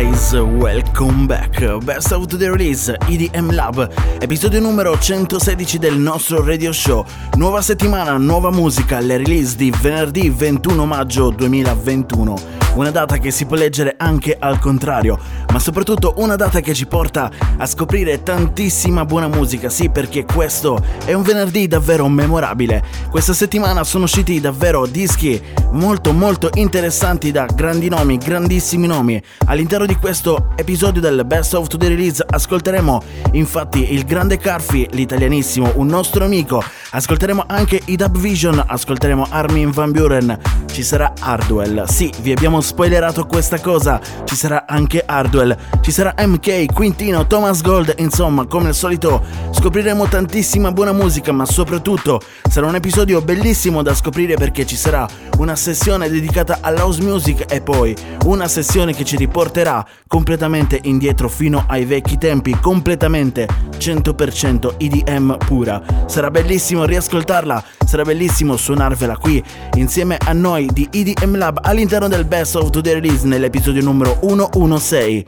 guys, welcome back. Best of the release EDM Lab, episodio numero 116 del nostro radio show. Nuova settimana, nuova musica, le release di venerdì 21 maggio 2021. Una data che si può leggere anche al contrario, ma soprattutto una data che ci porta a scoprire tantissima buona musica, sì perché questo è un venerdì davvero memorabile. Questa settimana sono usciti davvero dischi molto molto interessanti da grandi nomi, grandissimi nomi. All'interno di questo episodio del Best of the Release ascolteremo infatti il grande Carfi, l'italianissimo, un nostro amico. Ascolteremo anche i Dub Vision, ascolteremo Armin Van Buren, ci sarà Hardwell. Sì, vi abbiamo spoilerato questa cosa, ci sarà anche Hardwell, ci sarà MK, Quintino, Thomas Gold, insomma, come al solito scopriremo tantissima buona musica, ma soprattutto sarà un episodio bellissimo da scoprire perché ci sarà una sessione dedicata all'house music e poi una sessione che ci riporterà completamente indietro fino ai vecchi tempi, completamente 100% IDM pura. Sarà bellissimo riascoltarla, sarà bellissimo suonarvela qui insieme a noi di IDM Lab all'interno del Best of the Release nell'episodio numero 116.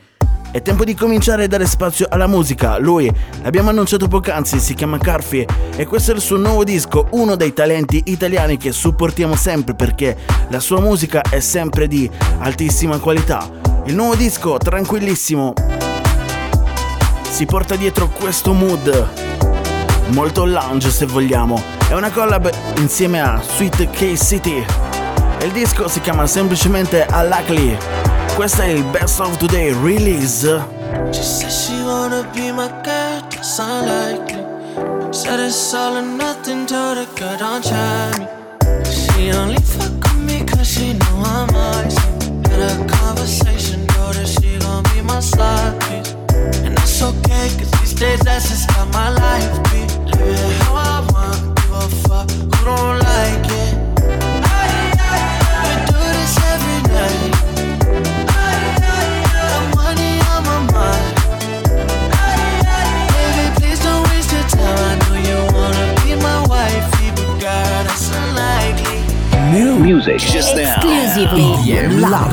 È tempo di cominciare a dare spazio alla musica. Lui, l'abbiamo annunciato poc'anzi, si chiama Carfi e questo è il suo nuovo disco, uno dei talenti italiani che supportiamo sempre perché la sua musica è sempre di altissima qualità. Il nuovo disco, tranquillissimo, si porta dietro questo mood molto lounge se vogliamo. È una collab insieme a Sweet K City. E il disco si chiama semplicemente Unluckily. Questo è il Best of Today release. She said she wanna be my girl, that's unlikely. Said it's all or nothing, told her girl don't try me. She only fuck with me cause she know I'm icy. Had a conversation, told her she gon' be my piece. And that's okay, cause these days that's just how my life be. It how I want, give a fuck who don't like it. New music. Just now. Exclusively EDM Lab.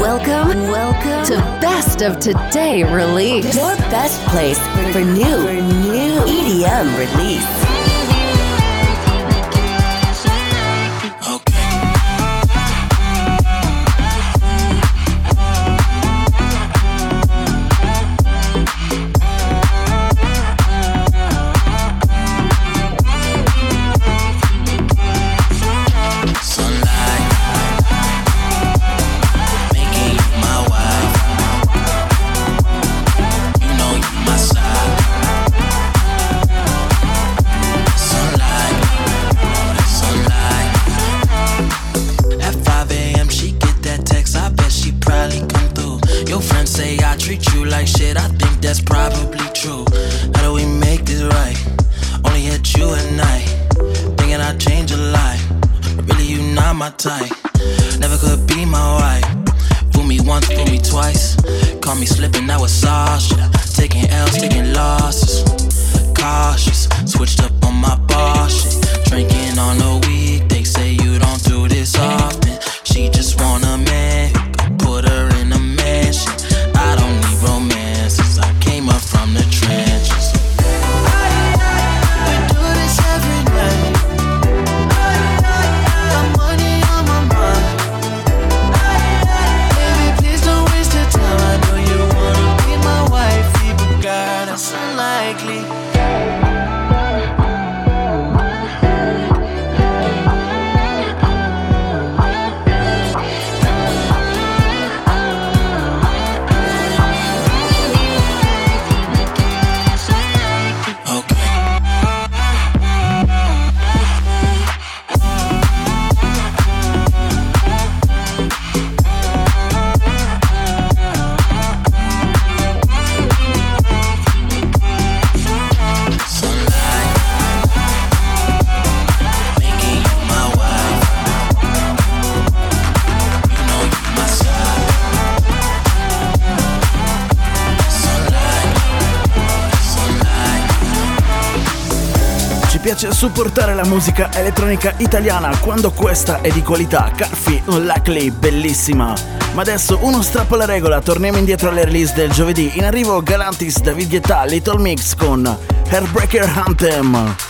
Welcome, welcome to Best of Today release. Your best place for new, for new EDM release. True. How do we make this right? Only hit you at night. Thinking I change a. But really, you not my type. Never could be my wife. Fool me once, fool me twice. Call me slipping, that was. Yeah. Taking L's, taking losses. Cautious, switched up on my boss shit. Drinking on the week, supportare la musica elettronica italiana quando questa è di qualità. Carfi, Luckily, bellissima. Ma adesso uno strappo alla regola, torniamo indietro alle release del giovedì. In arrivo Galantis, David Guetta, Little Mix con Hairbreaker Anthem.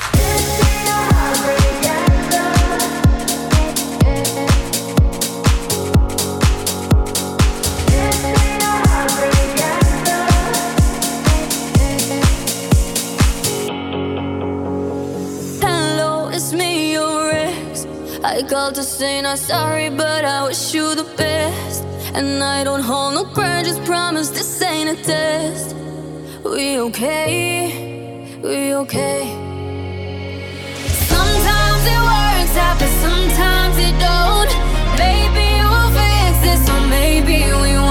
I called to say not sorry, but I wish you the best. And I don't hold no grudges, promise this ain't a test. We okay? We okay? Sometimes it works out, but sometimes it don't. Maybe we'll fix this, or maybe we won't.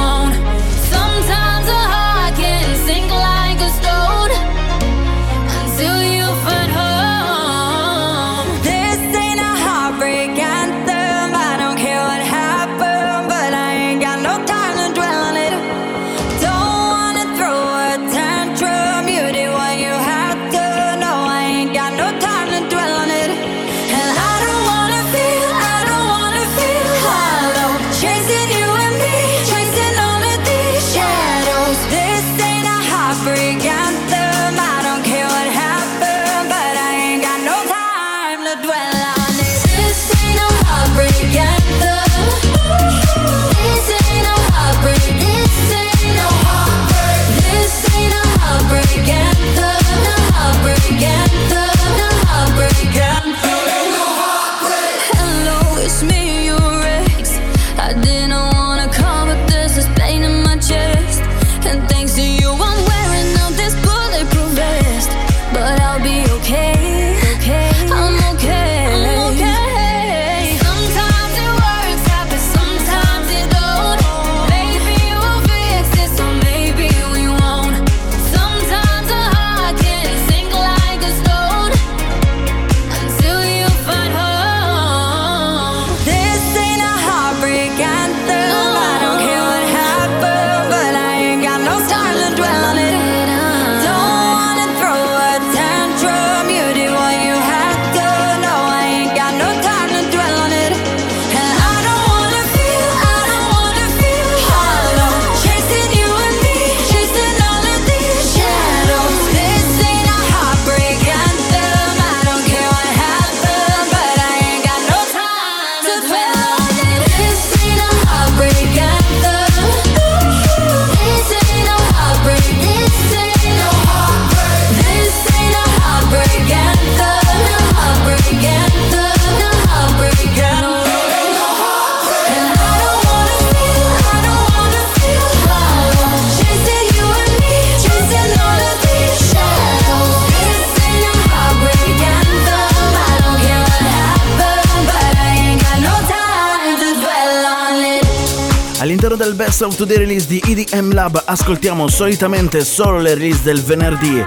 Del Best of Today release di EDM Lab ascoltiamo solitamente solo le release del venerdì,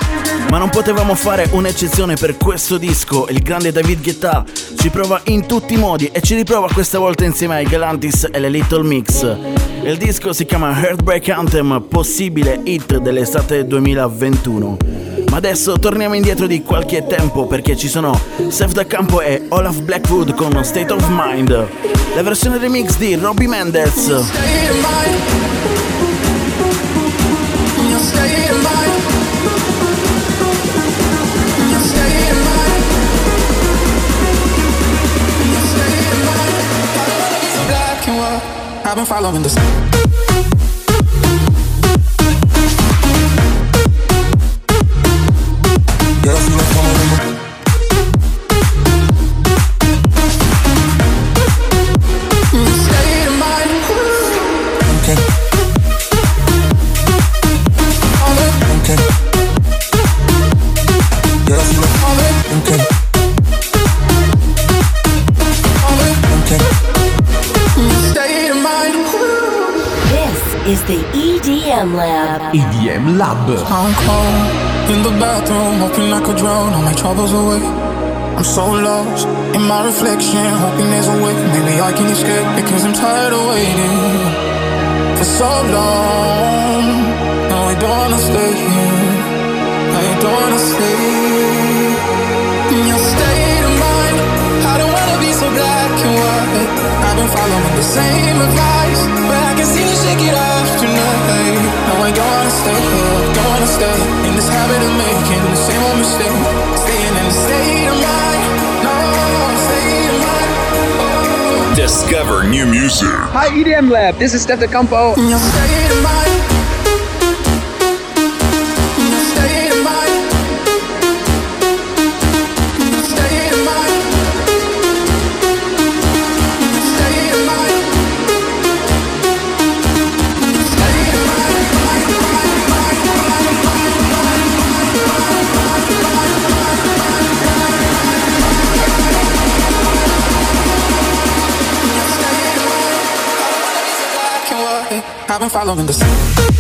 ma non potevamo fare un'eccezione per questo disco. Il grande David Guetta ci prova in tutti i modi e ci riprova questa volta insieme ai Galantis e le Little Mix. Il disco si chiama Heartbreak Anthem, possibile hit dell'estate 2021. Ma adesso torniamo indietro di qualche tempo perché ci sono Seth Da Campo e Olaf Blackwood con State of Mind. La versione remix di Robbie Mendez. I've been following the sun. Girl, troubles away. I'm so lost in my reflection, hoping there's a way. Maybe I can escape because I'm tired of waiting for so long. No, I don't wanna stay here. I don't wanna stay. You'll stay. so black and white. I've been following the same advice, but I can see you shake it off tonight. No, I don't wanna stay here, don't wanna stay in this habit of making the same old mistake, staying in the state of mind. No, state of mind. Oh. Discover new music. Hi, EDM Lab. This is Steph the I've been following the same.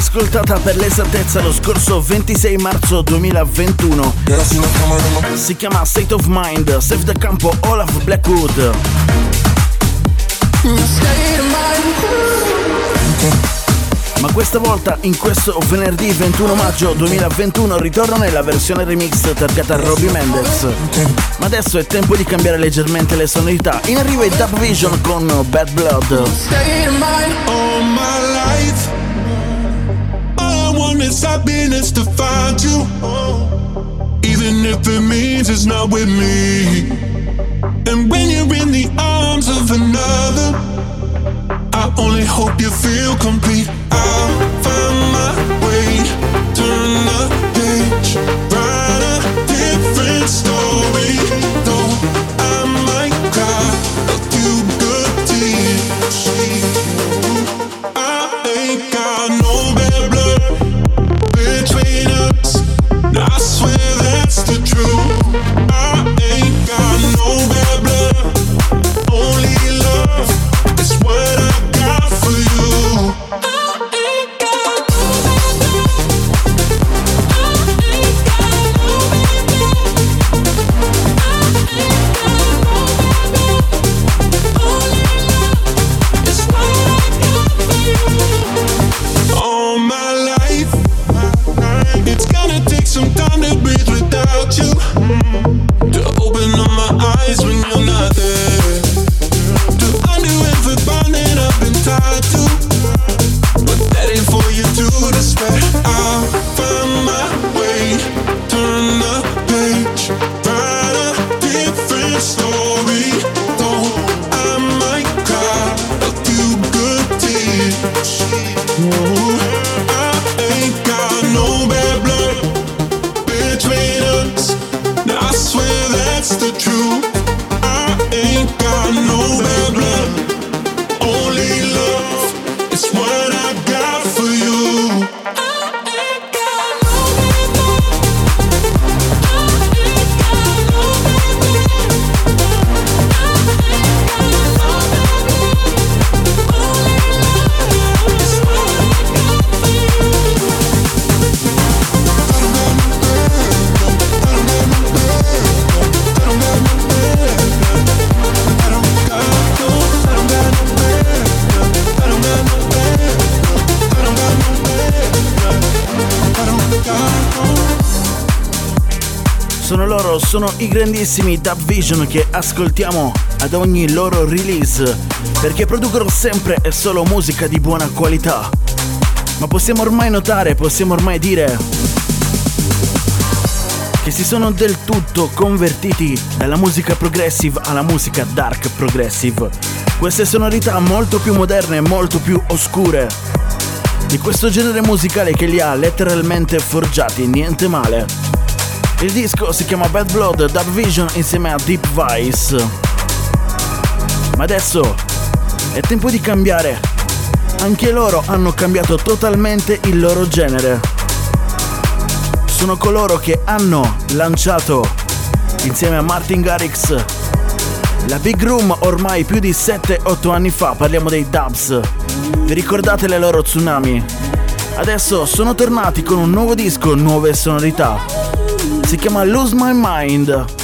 Ascoltata per l'esattezza lo scorso 26 marzo 2021. Si chiama State of Mind, Save the Campo Olaf Blackwood. Mind. Ma questa volta, in questo venerdì 21 maggio 2021, ritorna nella versione remix targata a Robbie Mendez. Ma adesso è tempo di cambiare leggermente le sonorità. In arrivo è Dub Vision con Bad Blood. All I want is happiness to find you. Even if it means it's not with me. And when you're in the arms of another, I only hope you feel complete. I'll i grandissimi Dub Vision che ascoltiamo ad ogni loro release, perché producono sempre e solo musica di buona qualità. Ma possiamo ormai notare, possiamo ormai dire che si sono del tutto convertiti dalla musica progressive alla musica dark progressive. Queste sonorità molto più moderne molto più oscure. Di questo genere musicale che li ha letteralmente forgiati, niente male. Il disco si chiama Bad Blood Dub Vision insieme a Deep Vice. Ma adesso è tempo di cambiare. Anche loro hanno cambiato totalmente il loro genere. Sono coloro che hanno lanciato insieme a Martin Garrix. La Big Room ormai più di 7-8 anni fa, parliamo dei Dubs. Vi ricordate le loro tsunami? Adesso sono tornati con un nuovo disco, nuove sonorità. Si chiama Lose My Mind.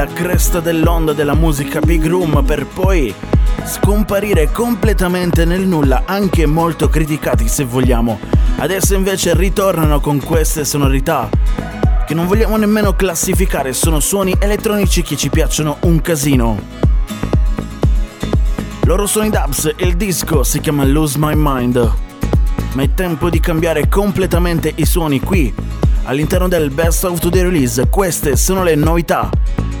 La cresta dell'onda della musica big room per poi scomparire completamente nel nulla, anche molto criticati se vogliamo. Adesso invece ritornano con queste sonorità che non vogliamo nemmeno classificare, sono suoni elettronici che ci piacciono un casino. Loro sono i dubs e il disco si chiama Lose My Mind. Ma è tempo di cambiare completamente i suoni qui all'interno del Best of the Release. Queste sono le novità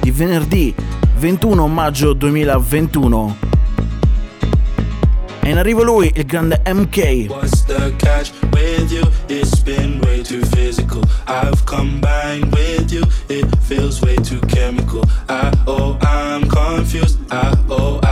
di venerdì 21 maggio 2021. E in arrivo lui, il grande MK. What's the catch with you? It's been way too physical. I've combined with you. It feels way too chemical. I, oh, I'm confused. I, oh, I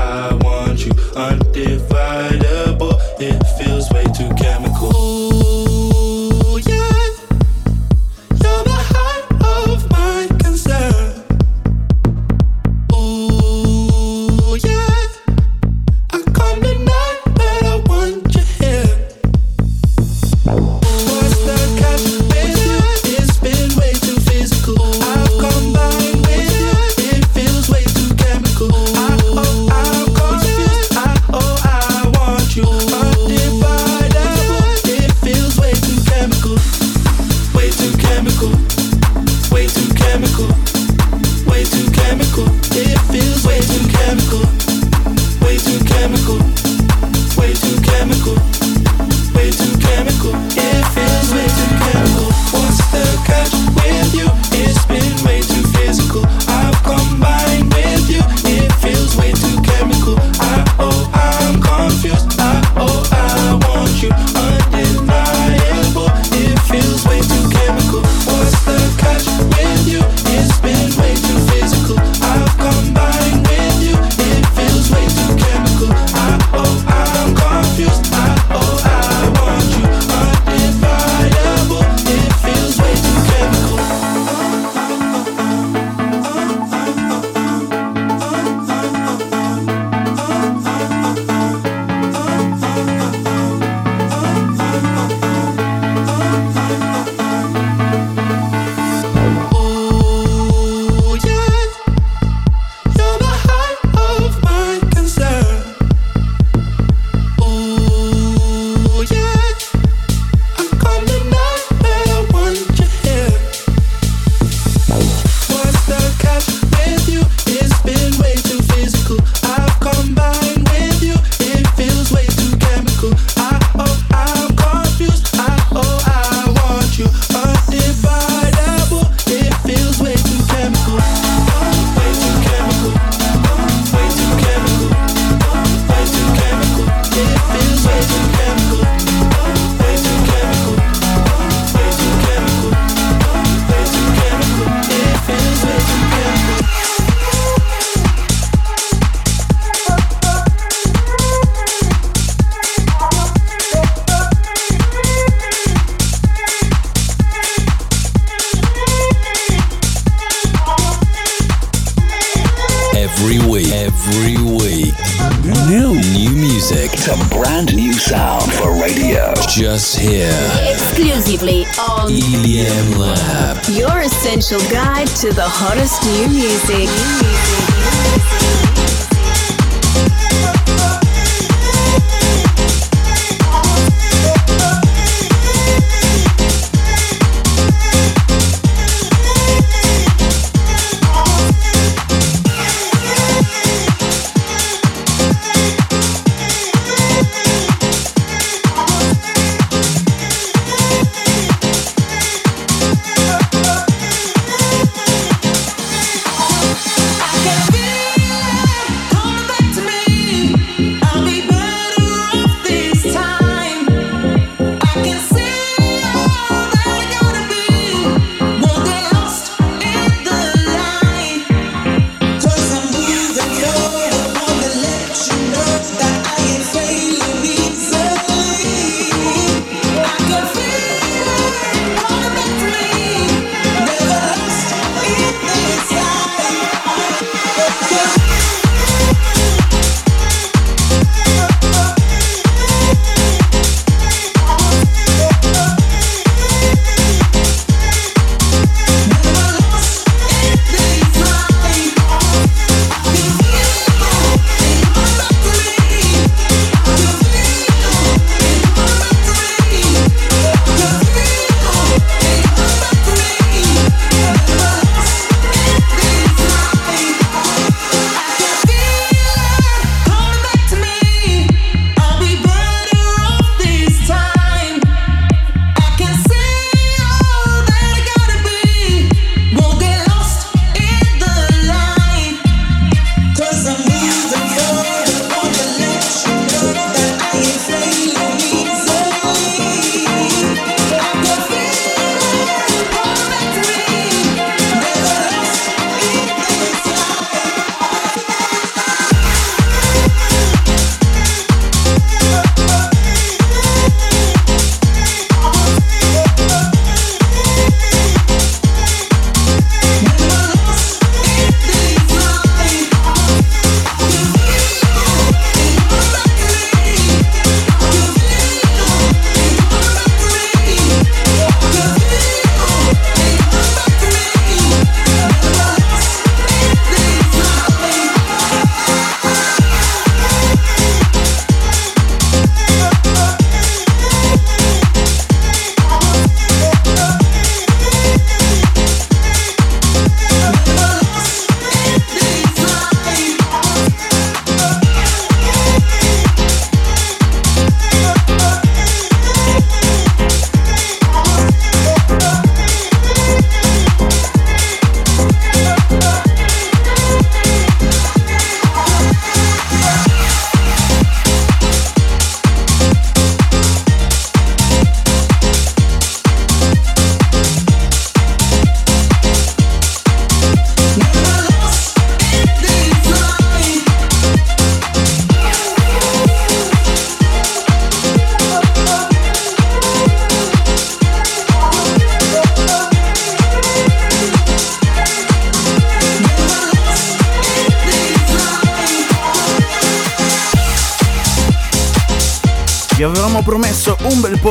to the hottest new music.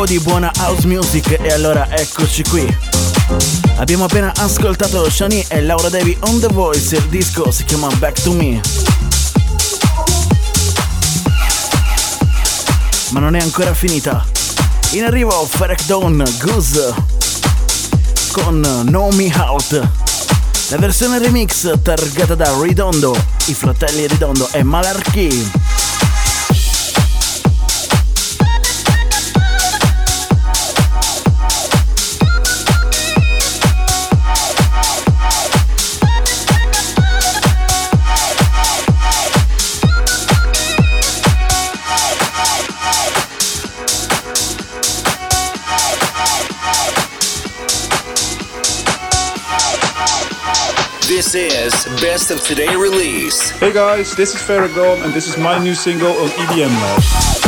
Di buona house music e allora eccoci qui. Abbiamo appena ascoltato Shani e Laura Devi on The Voice, il disco si chiama Back to Me. Ma non è ancora finita. In arrivo Ferek Dawn, Goose con Know Me Out. La versione remix targata da Ridondo, i fratelli Ridondo e Malarkey. This is Best of Today release. Hey guys, this is Farragon and this is my new single on EDM Lab.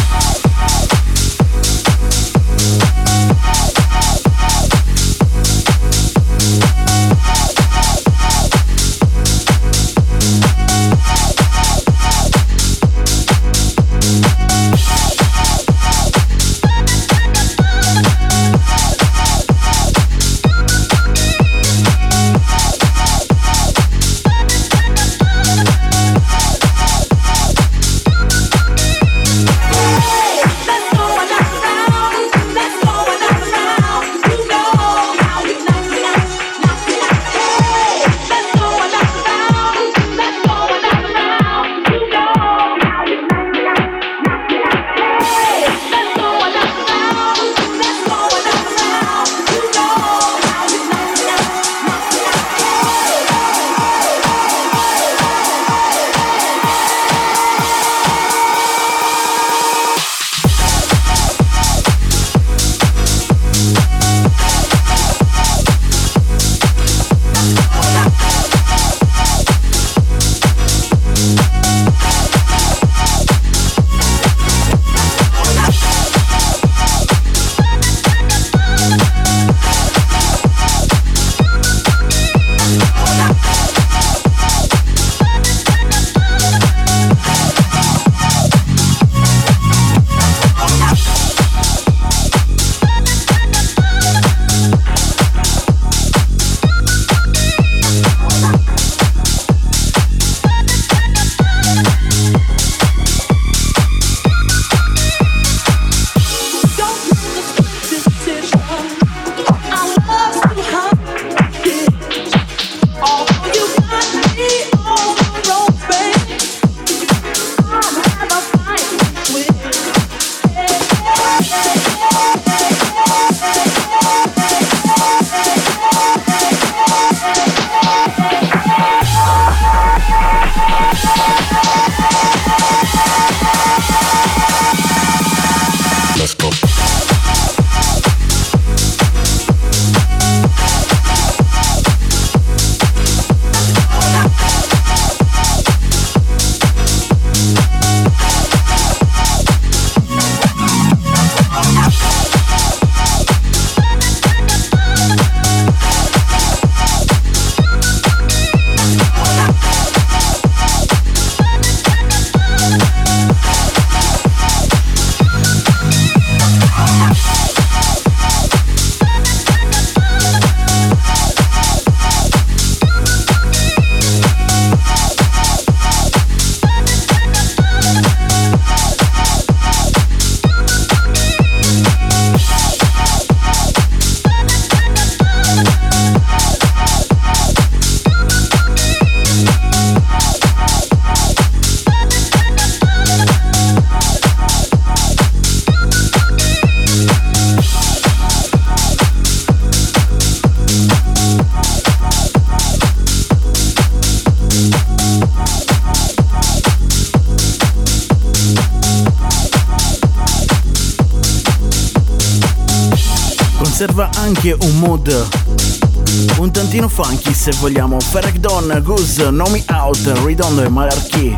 Se vogliamo. Ferek Don, Goose, Know Me Out, Ridondo e Malarkey.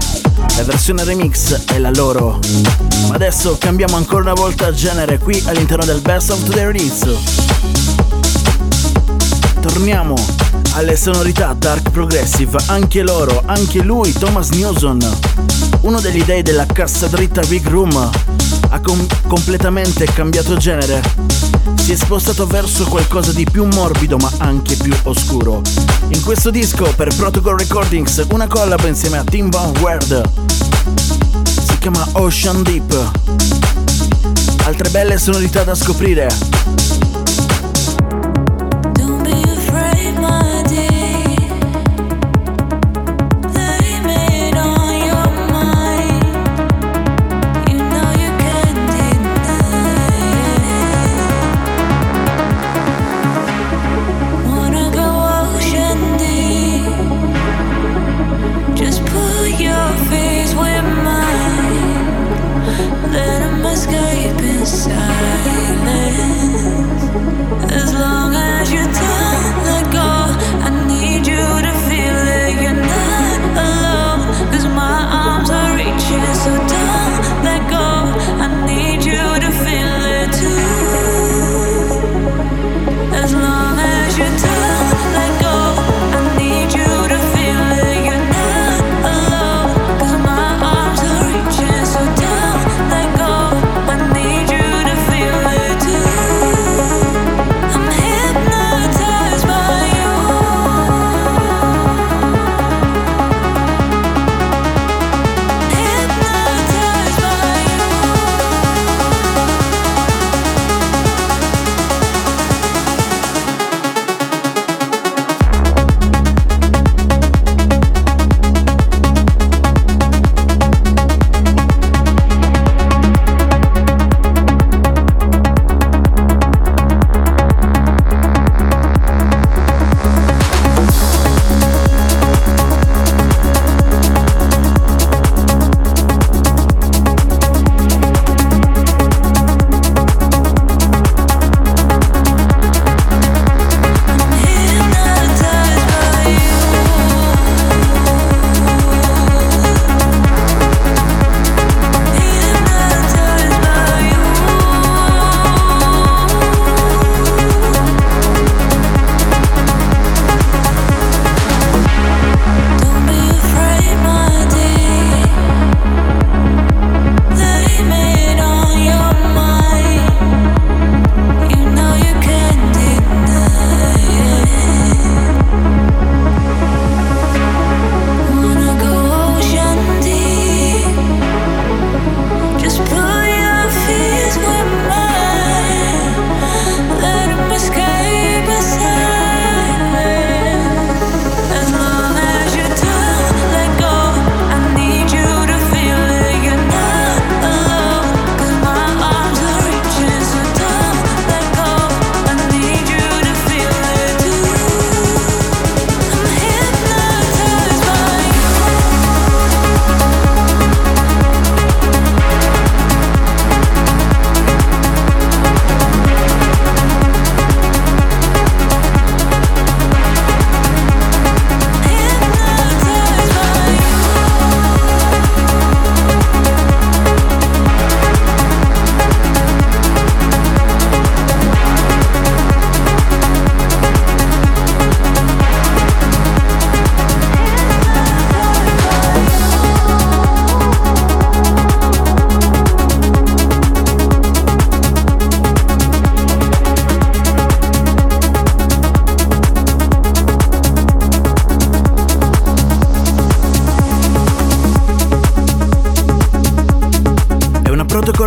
La versione remix è la loro. Ma adesso cambiamo ancora una volta genere qui all'interno del Best of the Release. Torniamo alle sonorità dark progressive, anche loro, anche lui, Thomas Newson, uno degli dei della cassa dritta Big Room, ha com- completamente cambiato genere. Si è spostato verso qualcosa di più morbido ma anche più oscuro. In questo disco per Protocol Recordings una collab insieme a Tim Van Werd. Si chiama Ocean Deep. Altre belle sonorità da scoprire.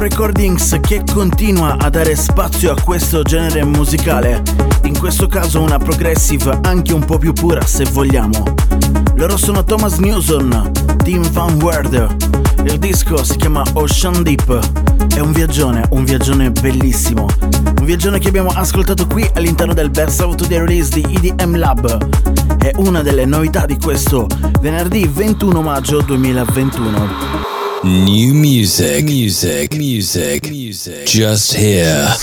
Recordings che continua a dare spazio a questo genere musicale, in questo caso una progressive anche un po' più pura se vogliamo. Loro sono Thomas Newson, Tim Van Werde, il disco si chiama Ocean Deep, è un viaggione, un viaggione bellissimo, un viaggione che abbiamo ascoltato qui all'interno del Best of the Release di EDM Lab, è una delle novità di questo venerdì 21 maggio 2021. New music, music, music, music. Just here,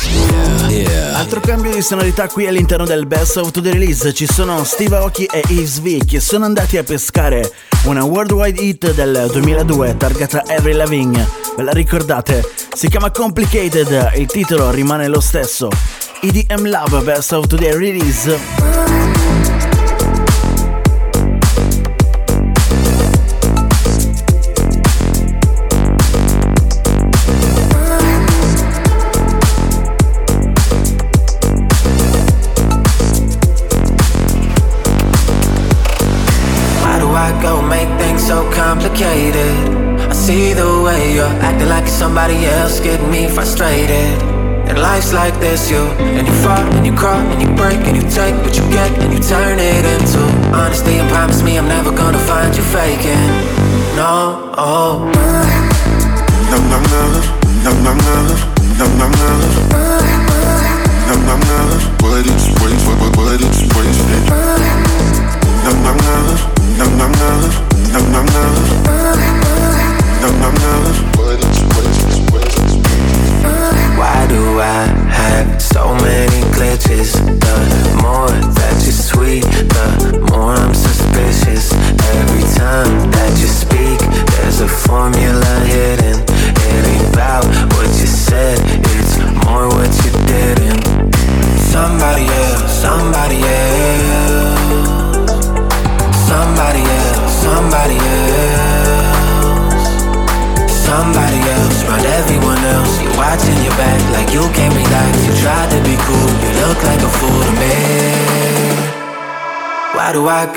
here. Altro cambio di sonorità qui all'interno del Best of the Release ci sono Steve Aoki e Yves V che sono andati a pescare una worldwide hit del 2002 targata Every Lavigne. Ve la ricordate? Si chiama Complicated, il titolo rimane lo stesso. EDM Love Best of the Release. And life's like this, you and you fall and you crawl and you break and you take what you get and you turn it into honesty and promise me I'm never gonna find you faking. No, oh. Num num num, num num num, num num num. Num num num, what it's waste, what what what it's wasted. Num num num, num num num. Nom nom nom.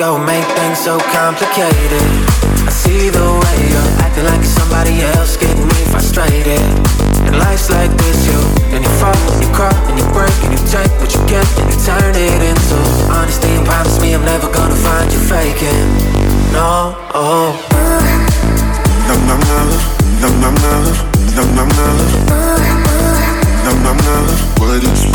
flow make things so complicated. I see the way you're acting like somebody else, getting me frustrated. And life's like this, you and you fall and you crawl and you break and you take what you get and you turn it into honesty. And promise me I'm never gonna find you faking. No, oh. No, no, no, no, no, no, no, no, no. Nam nam nam, will I just.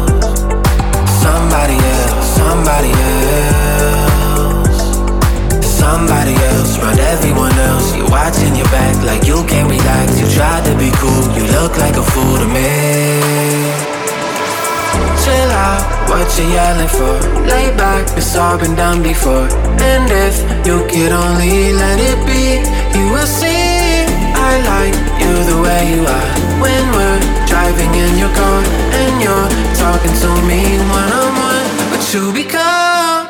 somebody else, somebody else, somebody else, around everyone else. You're watching your back like you can't relax. You tried to be cool, you look like a fool to me chill out, what you yelling for? Lay back, it's all been done before. And if you could only let it be, you will see I like you the way you are. When we're driving in your car and you're talking to me one on one, but you become.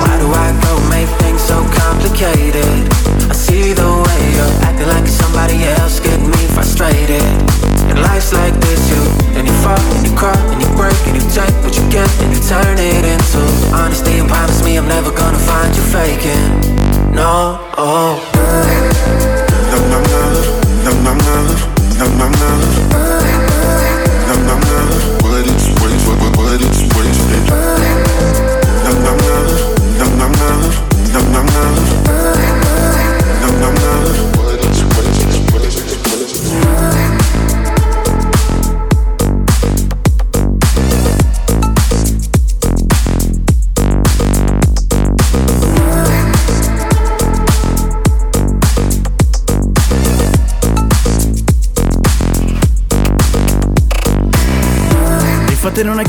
Why do I go make things so complicated? I see the way you're acting like somebody else, get me frustrated. And life's like this, you and you fall and you cry and you break and you take what you get and you turn it into honesty and promise me I'm never gonna find you faking. No, oh. Num num num, Nam nam nam. Bullets, wings, bullets, wings,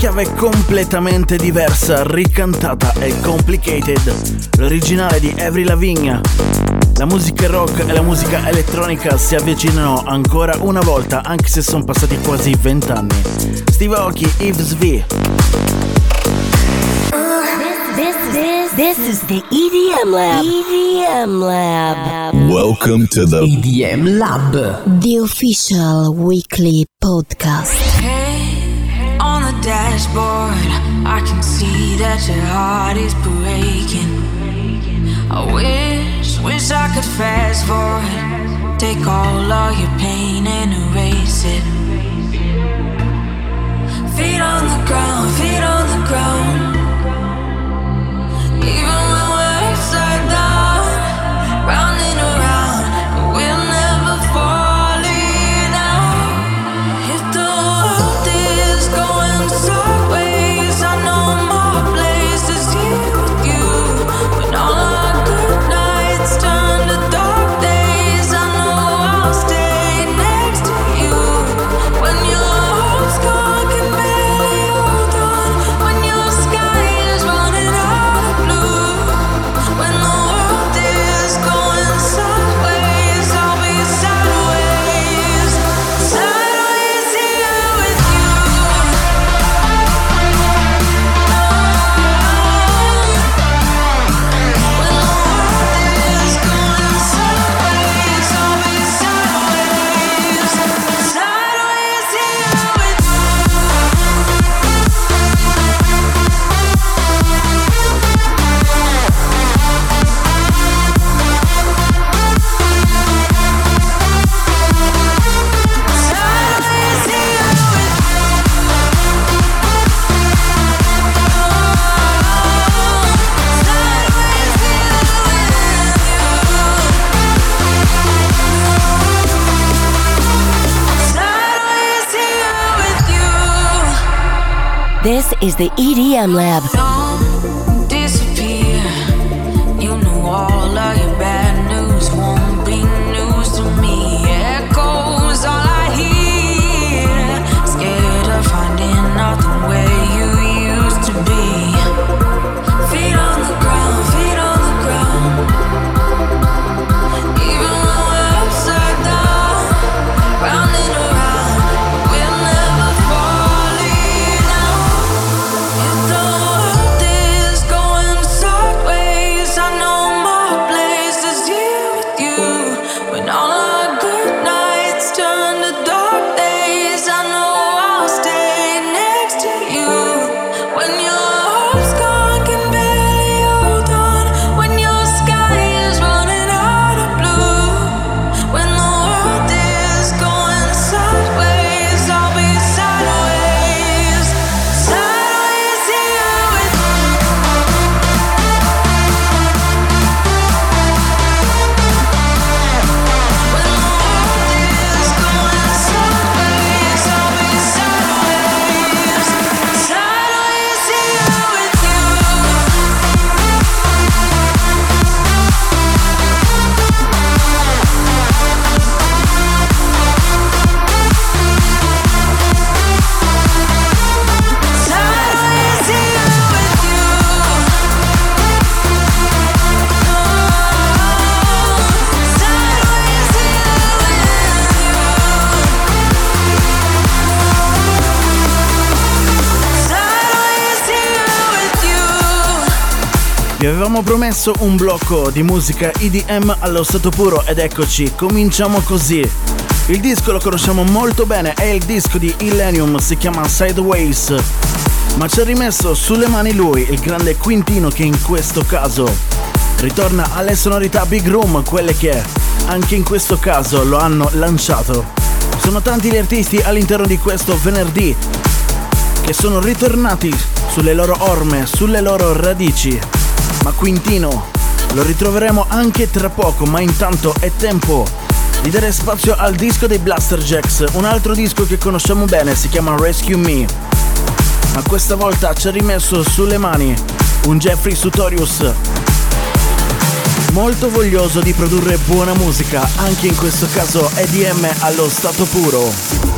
chiave completamente diversa, ricantata e complicated. L'originale di Every Lavigne. La musica rock e la musica elettronica si avvicinano ancora una volta, anche se sono passati quasi vent'anni. Steve Aoki, Yves V. This, this, this is the EDM Lab. EDM Lab. Welcome to the EDM Lab, the official weekly podcast. The dashboard, I can see that your heart is breaking. I wish, wish I could fast forward Take all of your pain and erase it. Is the EDM Lab. Promesso un blocco di musica EDM allo stato puro ed eccoci, cominciamo così. Il disco lo conosciamo molto bene, è il disco di Illenium, si chiama Sideways. Ma ci ha rimesso sulle mani lui, il grande Quintino che in questo caso ritorna alle sonorità Big Room, quelle che anche in questo caso lo hanno lanciato. Sono tanti gli artisti all'interno di questo venerdì che sono ritornati sulle loro orme, sulle loro radici. Ma Quintino lo ritroveremo anche tra poco, ma intanto è tempo di dare spazio al disco dei Blaster Jacks, un altro disco che conosciamo bene, si chiama Rescue Me. Ma questa volta ci ha rimesso sulle mani un Jeffrey Sutorius molto voglioso di produrre buona musica, anche in questo caso EDM allo stato puro.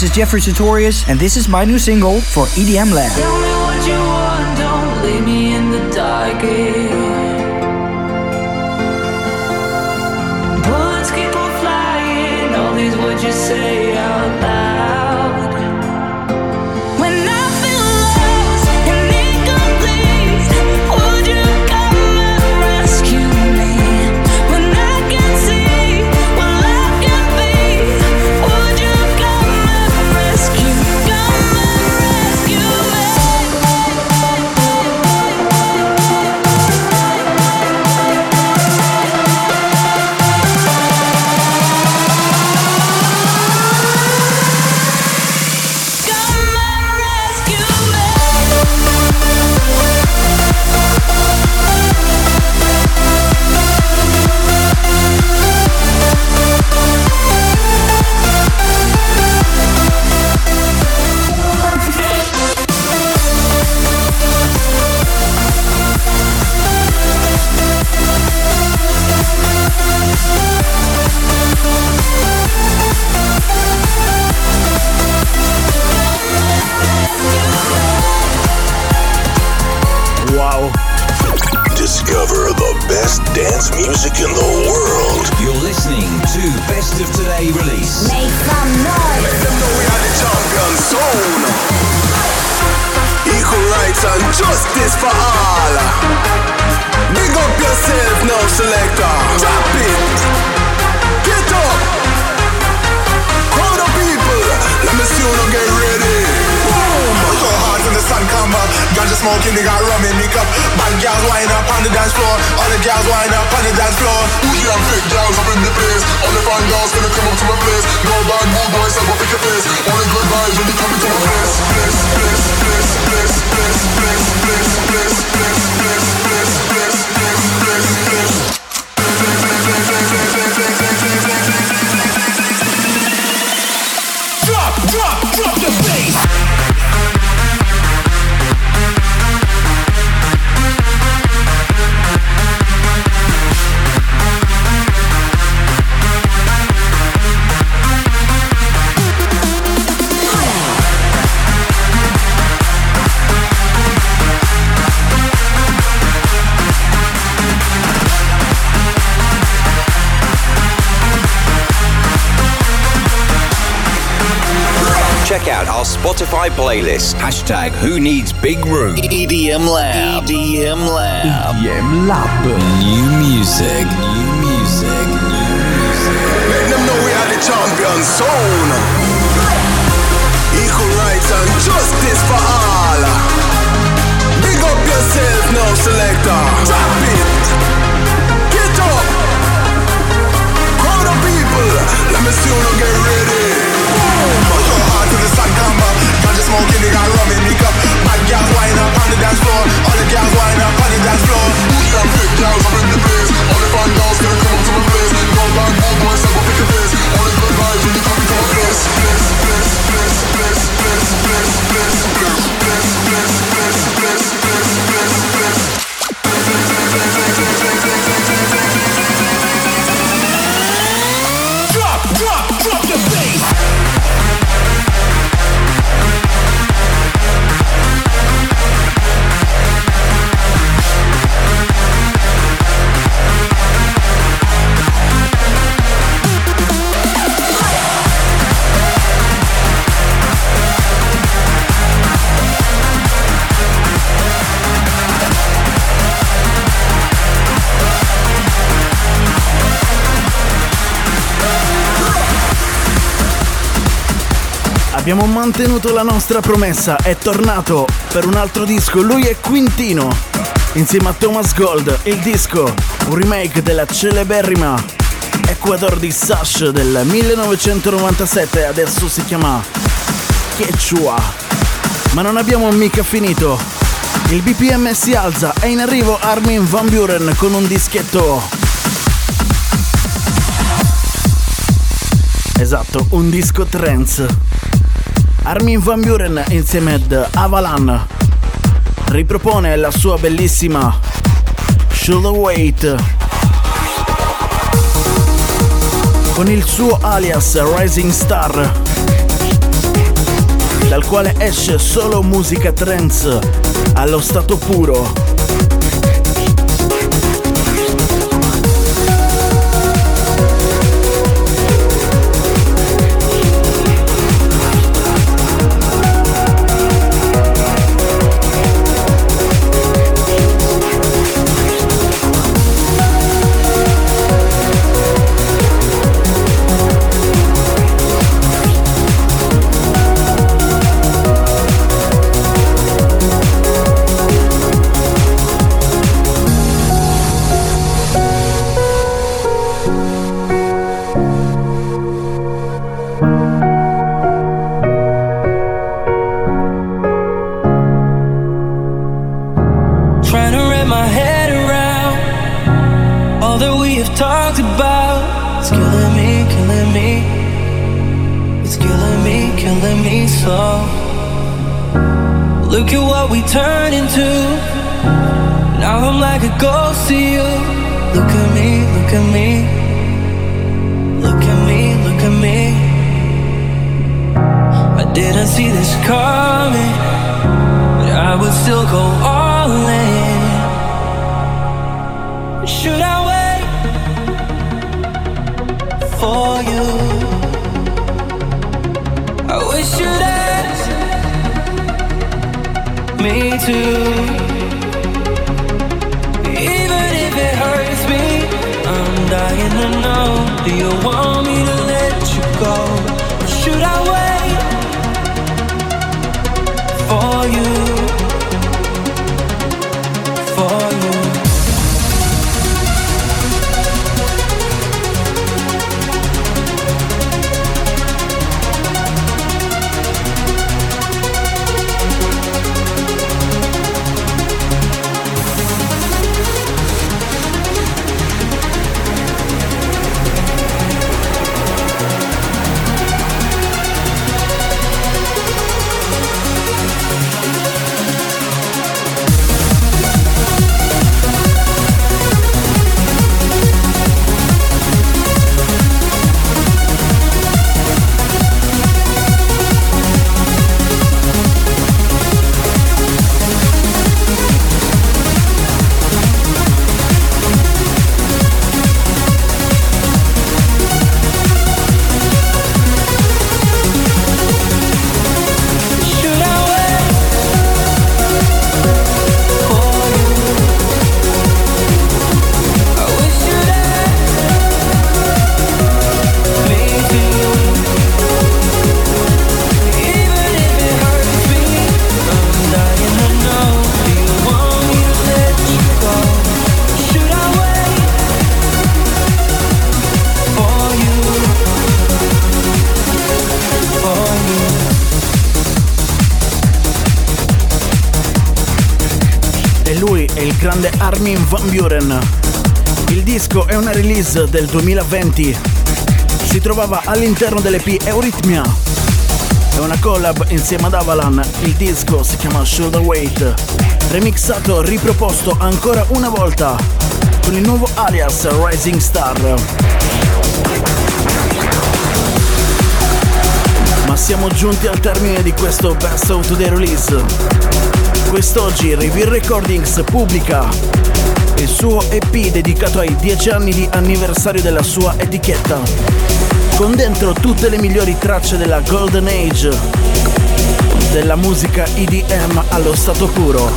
This is Jeffrey Sartorius, and this is my new single for EDM Lab. Dance music in the world. You're listening to Best of Today release. Make some noise. Let them know we are the champion zone. Equal rights and justice for all. Big up yourself now, selector. Drop it. are smoking, they got rum in the cup. Bad girls wind up on the dance floor. All the girls wind up on the dance floor. Booty and fake girls up in the place. All the fine girls gonna come up to my place. No bad boy, boys, I go pick your face. All the good guys when they come to my place. Place, place, place, place, place, place, place. Out our Spotify playlist. Hashtag Who Needs Big Room. EDM Lab. EDM Lab. EDM Lab. New music. New music. Let them know we are the champion zone. Equal rights and justice for all. Big up yourself now, selector. Drop it. Get up. Crowd of people. Let me see you now get ready. Smoking, they got rum in the cup. Bad girls wind up on the dance floor. All the girls wind up on the dance floor. Bougie and fake girls up in the place. All the fine girls gonna come up to my place. No bad mood boys, I go pick your face. Only good vibes when you come into my place, place, place, place, place, place, place, Abbiamo mantenuto la nostra promessa, è tornato per un altro disco, lui è Quintino, insieme a Thomas Gold, il disco, un remake della celeberrima Ecuador di Sash del 1997, adesso si chiama Quechua. Ma non abbiamo mica finito, il BPM si alza, è in arrivo Armin Van Buren con un dischetto Esatto, un disco trance. Armin Van Buren insieme ad Avalan. Ripropone la sua bellissima Should Wait? Con il suo alias Rising Star dal quale esce solo musica trance allo stato puro. release del 2020. Si trovava all'interno dell'EP Euritmia. È una collab insieme ad Avalan, il disco si chiama Shoulder Weight, remixato, riproposto ancora una volta con il nuovo alias Rising Star. Ma siamo giunti al termine di questo Best of Today Release. Quest'oggi Reveal Recordings pubblica il suo EP dedicato ai 10 anni di anniversario della sua etichetta, con dentro tutte le migliori tracce della Golden Age, della musica EDM allo stato puro.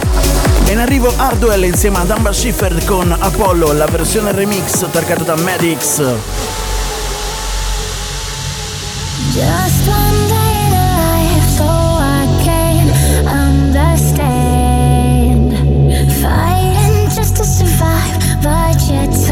È in arrivo Hardwell insieme ad Amba Schiffer con Apollo, la versione remix targata da Madix. молчать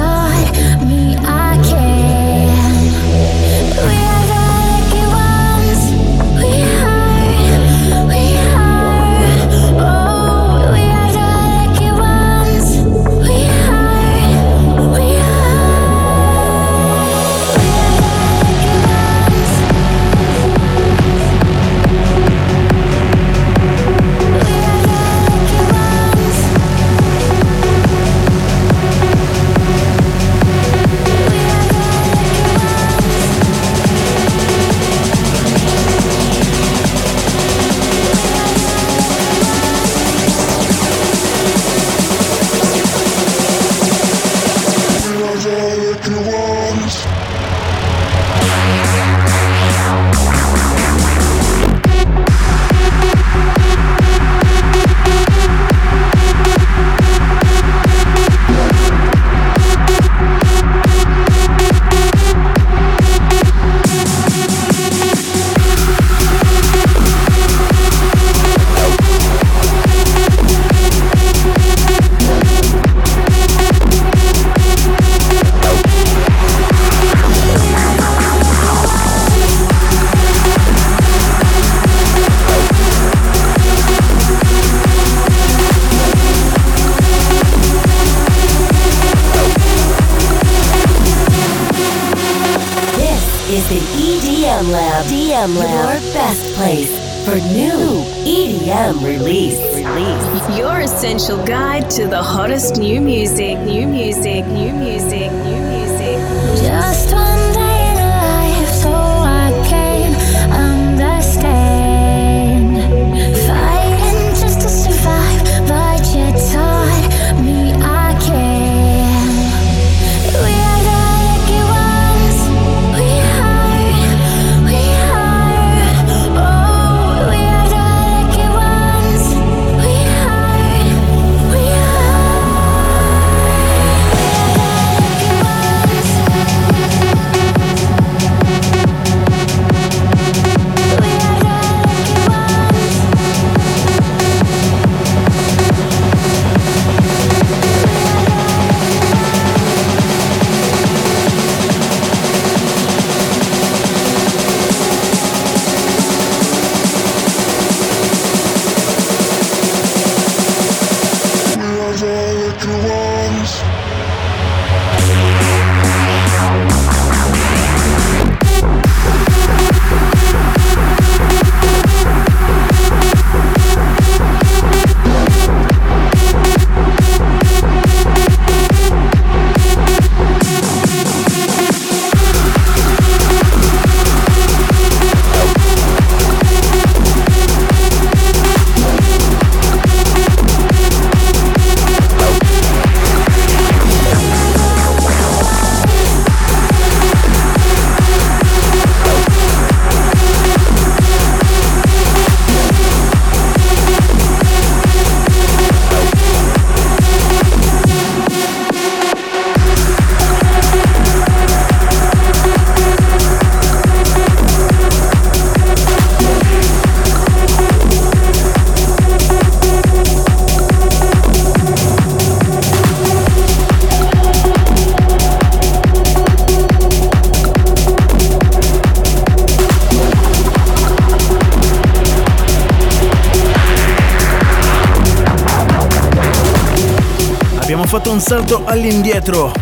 Abbiamo fatto un salto all'indietro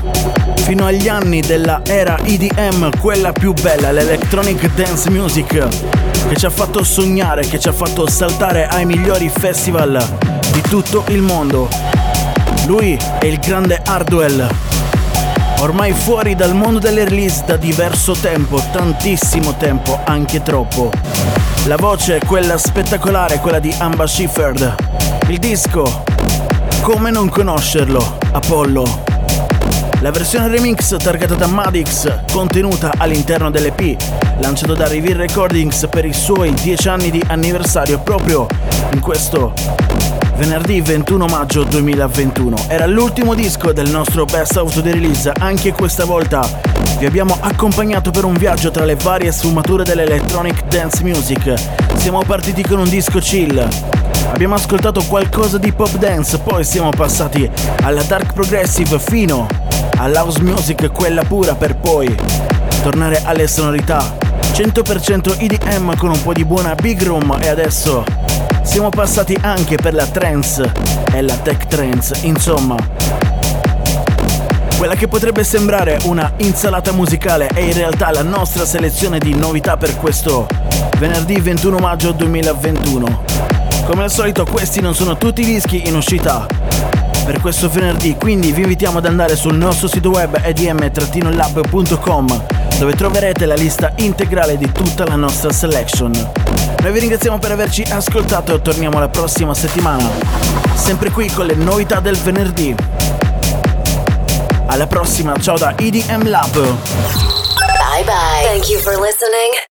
fino agli anni della era EDM, quella più bella, l'electronic dance music, che ci ha fatto sognare, che ci ha fatto saltare ai migliori festival di tutto il mondo. Lui è il grande Hardwell, ormai fuori dal mondo delle release da diverso tempo, tantissimo tempo, anche troppo. La voce è quella spettacolare, quella di Amba Shifford. Il disco, come non conoscerlo, Apollo. La versione remix targata da Madix, contenuta all'interno dell'EP, lanciato da Reveal Recordings per i suoi 10 anni di anniversario proprio in questo venerdì 21 maggio 2021. Era l'ultimo disco del nostro Best Out the Release, anche questa volta vi abbiamo accompagnato per un viaggio tra le varie sfumature dell'electronic dance music. Siamo partiti con un disco chill, Abbiamo ascoltato qualcosa di pop dance, poi siamo passati alla dark progressive fino all'house music, quella pura, per poi tornare alle sonorità 100% EDM con un po' di buona big room e adesso siamo passati anche per la trance e la tech trance, insomma. Quella che potrebbe sembrare una insalata musicale è in realtà la nostra selezione di novità per questo venerdì 21 maggio 2021. Come al solito questi non sono tutti i dischi in uscita per questo venerdì, quindi vi invitiamo ad andare sul nostro sito web edm-lab.com dove troverete la lista integrale di tutta la nostra selection. Noi vi ringraziamo per averci ascoltato e torniamo la prossima settimana, sempre qui con le novità del venerdì. Alla prossima, ciao da EDM Lab. Bye bye. Thank you for listening.